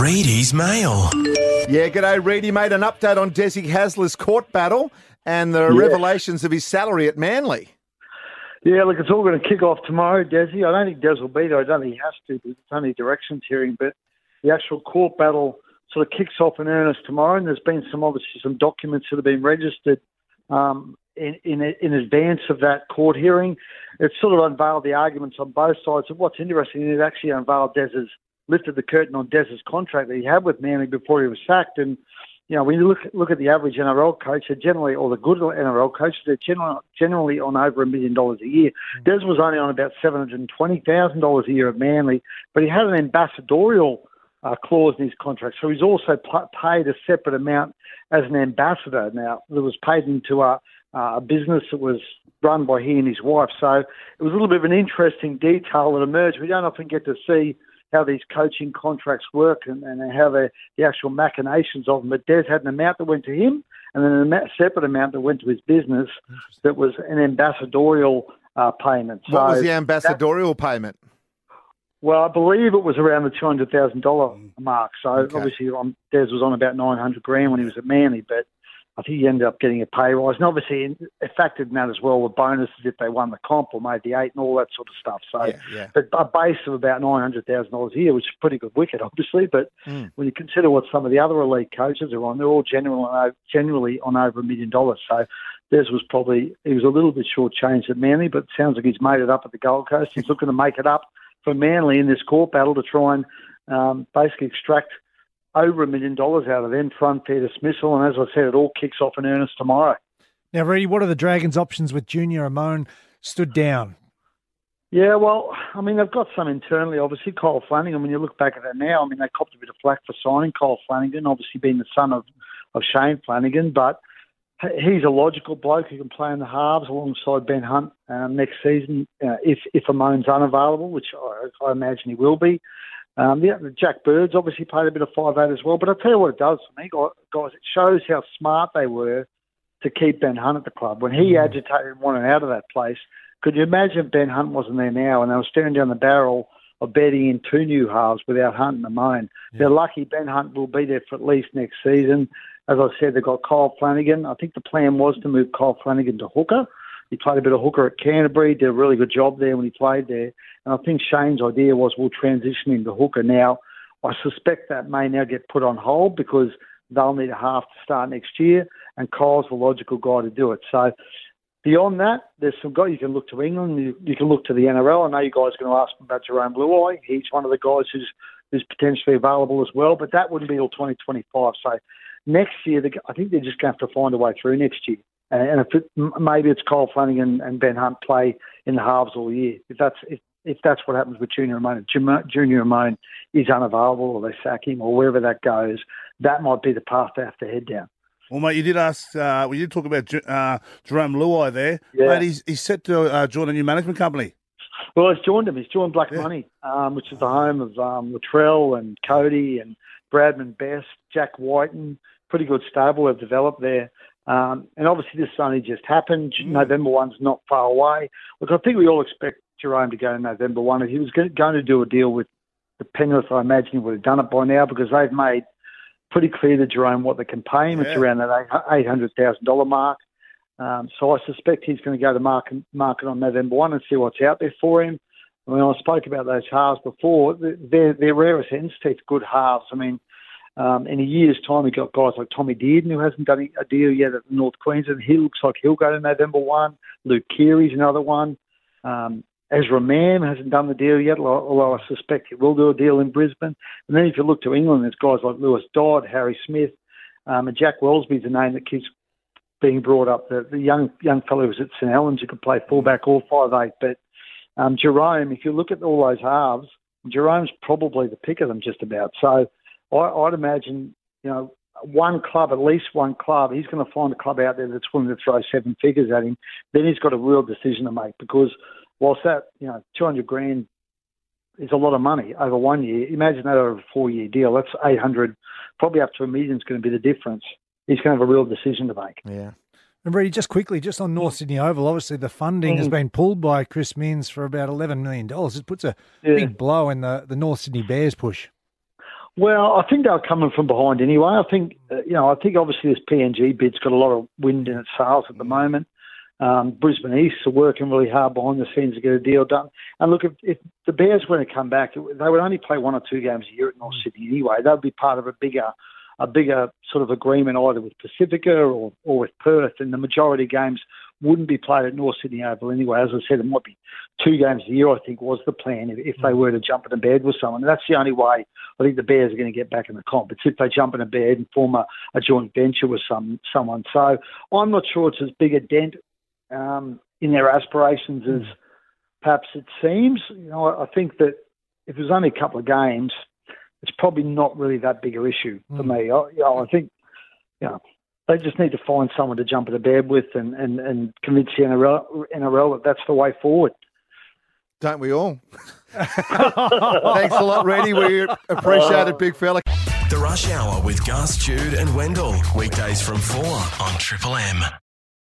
Ready's Mail. Yeah, g'day, Reedy. Made an update on Desi Hasler's court battle and the revelations of his salary at Manly. Yeah, look, it's all going to kick off tomorrow, Desi. I don't think Des will be there. I don't think he has to because it's only directions hearing. But the actual court battle sort of kicks off in earnest tomorrow, and there's been some obviously some documents that have been registered um, in, in in advance of that court hearing. It sort of unveiled the arguments on both sides. And what's interesting is it actually unveiled Des's lifted the curtain on Des's contract that he had with Manly before he was sacked. And you know, when you look look at the average NRL coach, they're generally, or the good NRL coaches, they're generally, generally on over a million dollars a year. Mm. Des was only on about seven hundred and twenty thousand dollars a year at Manly, but he had an ambassadorial uh, clause in his contract, so he's also p- paid a separate amount as an ambassador. Now, that was paid into a, a business that was run by he and his wife. So it was a little bit of an interesting detail that emerged. We don't often get to see how these coaching contracts work and, and how the, the actual machinations of them. But Des had an amount that went to him and then a separate amount that went to his business that was an ambassadorial uh, payment. So what was the ambassadorial that, payment? Well, I believe it was around the two hundred thousand dollar mark. So okay. obviously, um, Des was on about nine hundred grand when he was at Manly, but I think he ended up getting a pay rise. And obviously, it factored in that as well with bonuses if they won the comp or made the eight and all that sort of stuff. So, yeah, yeah. but a base of about $900,000 a year, which is pretty good wicket, obviously. But mm. when you consider what some of the other elite coaches are on, they're all generally on, generally on over a million dollars. So, Des was probably, he was a little bit shortchanged at Manly, but it sounds like he's made it up at the Gold Coast. He's looking to make it up for Manly in this court battle to try and um, basically extract – over a million dollars out of them for unfair dismissal. And as I said, it all kicks off in earnest tomorrow. Now, Ready, what are the Dragons' options with Junior Amone stood down? Yeah, well, I mean, they've got some internally. Obviously, Kyle Flanagan, when you look back at that now, I mean, they copped a bit of flack for signing Kyle Flanagan, obviously being the son of, of Shane Flanagan, but he's a logical bloke who can play in the halves alongside Ben Hunt um, next season uh, if, if Amone's unavailable, which I, I imagine he will be. Um, yeah, Jack Bird's obviously played a bit of five eight as well. But I'll tell you what it does for me, guys. It shows how smart they were to keep Ben Hunt at the club when he mm. agitated and wanted out of that place. Could you imagine Ben Hunt wasn't there now and they were staring down the barrel of betting in two new halves without Hunt and Amone? Yeah. They're lucky Ben Hunt will be there for at least next season. As I said, they've got Kyle Flanagan. I think the plan was to move Kyle Flanagan to hooker. He played a bit of hooker at Canterbury, did a really good job there when he played there. And I think Shane's idea was we'll transition him to hooker. Now, I suspect that may now get put on hold because they'll need a half to start next year, and Kyle's the logical guy to do it. So beyond that, there's some guys you can look to England, you, you can look to the NRL. I know you guys are going to ask about Jarome Luai. He's one of the guys who's who's potentially available as well, but that wouldn't be till 2025. So next year, I think they're just going to have to find a way through next year. And if it, maybe it's Kyle Flanagan and Ben Hunt play in the halves all year. If that's if, if that's what happens with Junior Amone, Junior Amone is unavailable or they sack him or wherever that goes, that might be the path they have to head down. Well, mate, you did ask, uh, we did talk about uh, Jarome Luai there. Yeah. Mate, he's, he's set to uh, join a new management company. Well, he's joined him. He's joined Black yeah. Money, um, which is the home of um, Latrell and Cody and Bradman Best, Jack Wighton. Pretty good stable they've developed there. Um, and obviously, this only just happened. Mm. November 1's not far away. Look, I think we all expect Jarome to go to November 1. If he was going to do a deal with the Penrith, I imagine he would have done it by now because they've made pretty clear to Jarome what they can pay him. Yeah. It's around that $800,000 mark. Um, so I suspect he's going to go to market, market on November 1 and see what's out there for him. I mean, I spoke about those halves before. They're, they're rare as hens teeth, good halves. I mean, um, in a year's time, we've got guys like Tommy Dearden, who hasn't done a deal yet at North Queensland. He looks like he'll go to November 1. Luke Keary's another one. Um, Ezra Mam hasn't done the deal yet, although I suspect he will do a deal in Brisbane. And then if you look to England, there's guys like Lewis Dodd, Harry Smith, um, and Jack Welsby's a name that keeps being brought up. The, the young young fellow who's at St Helens who could play fullback or five eight. But um, Jarome, if you look at all those halves, Jarome's probably the pick of them just about. So I, I'd imagine, you know, one club, at least one club, he's going to find a club out there that's willing to throw seven figures at him. Then he's got a real decision to make because whilst that, you know, 200 grand is a lot of money over one year, imagine that over a four year deal. That's 800, probably up to a million is going to be the difference. He's going to have a real decision to make. Yeah. And Brady, just quickly, just on North Sydney Oval, obviously the funding mm. has been pulled by Chris Minns for about $11 million. It puts a yeah. big blow in the, the North Sydney Bears push. Well, I think they're coming from behind anyway. I think, uh, you know, I think obviously this PNG bid's got a lot of wind in its sails at the moment. Um, Brisbane East are working really hard behind the scenes to get a deal done. And look, if, if the Bears were to come back, they would only play one or two games a year at North Sydney anyway. That would be part of a bigger, a bigger sort of agreement either with Pacifica or, or with Perth. And the majority of games wouldn't be played at North Sydney Oval anyway. As I said, it might be two games a year. I think was the plan if, if they were to jump in a bed with someone. And that's the only way I think the Bears are going to get back in the comp. It's if they jump in a bed and form a, a joint venture with some someone. So I'm not sure it's as big a dent um, in their aspirations as perhaps it seems. You know, I think that if it was only a couple of games, it's probably not really that big an issue for Mm. me. I, you know, I think, you know, they just need to find someone to jump in the bed with and, and, and convince the NRL, NRL that that's the way forward. Don't we all? Thanks a lot, Ready. We appreciate it, big fella. The Rush Hour with Gus, Jude, and Wendell. Weekdays from 4 on Triple M.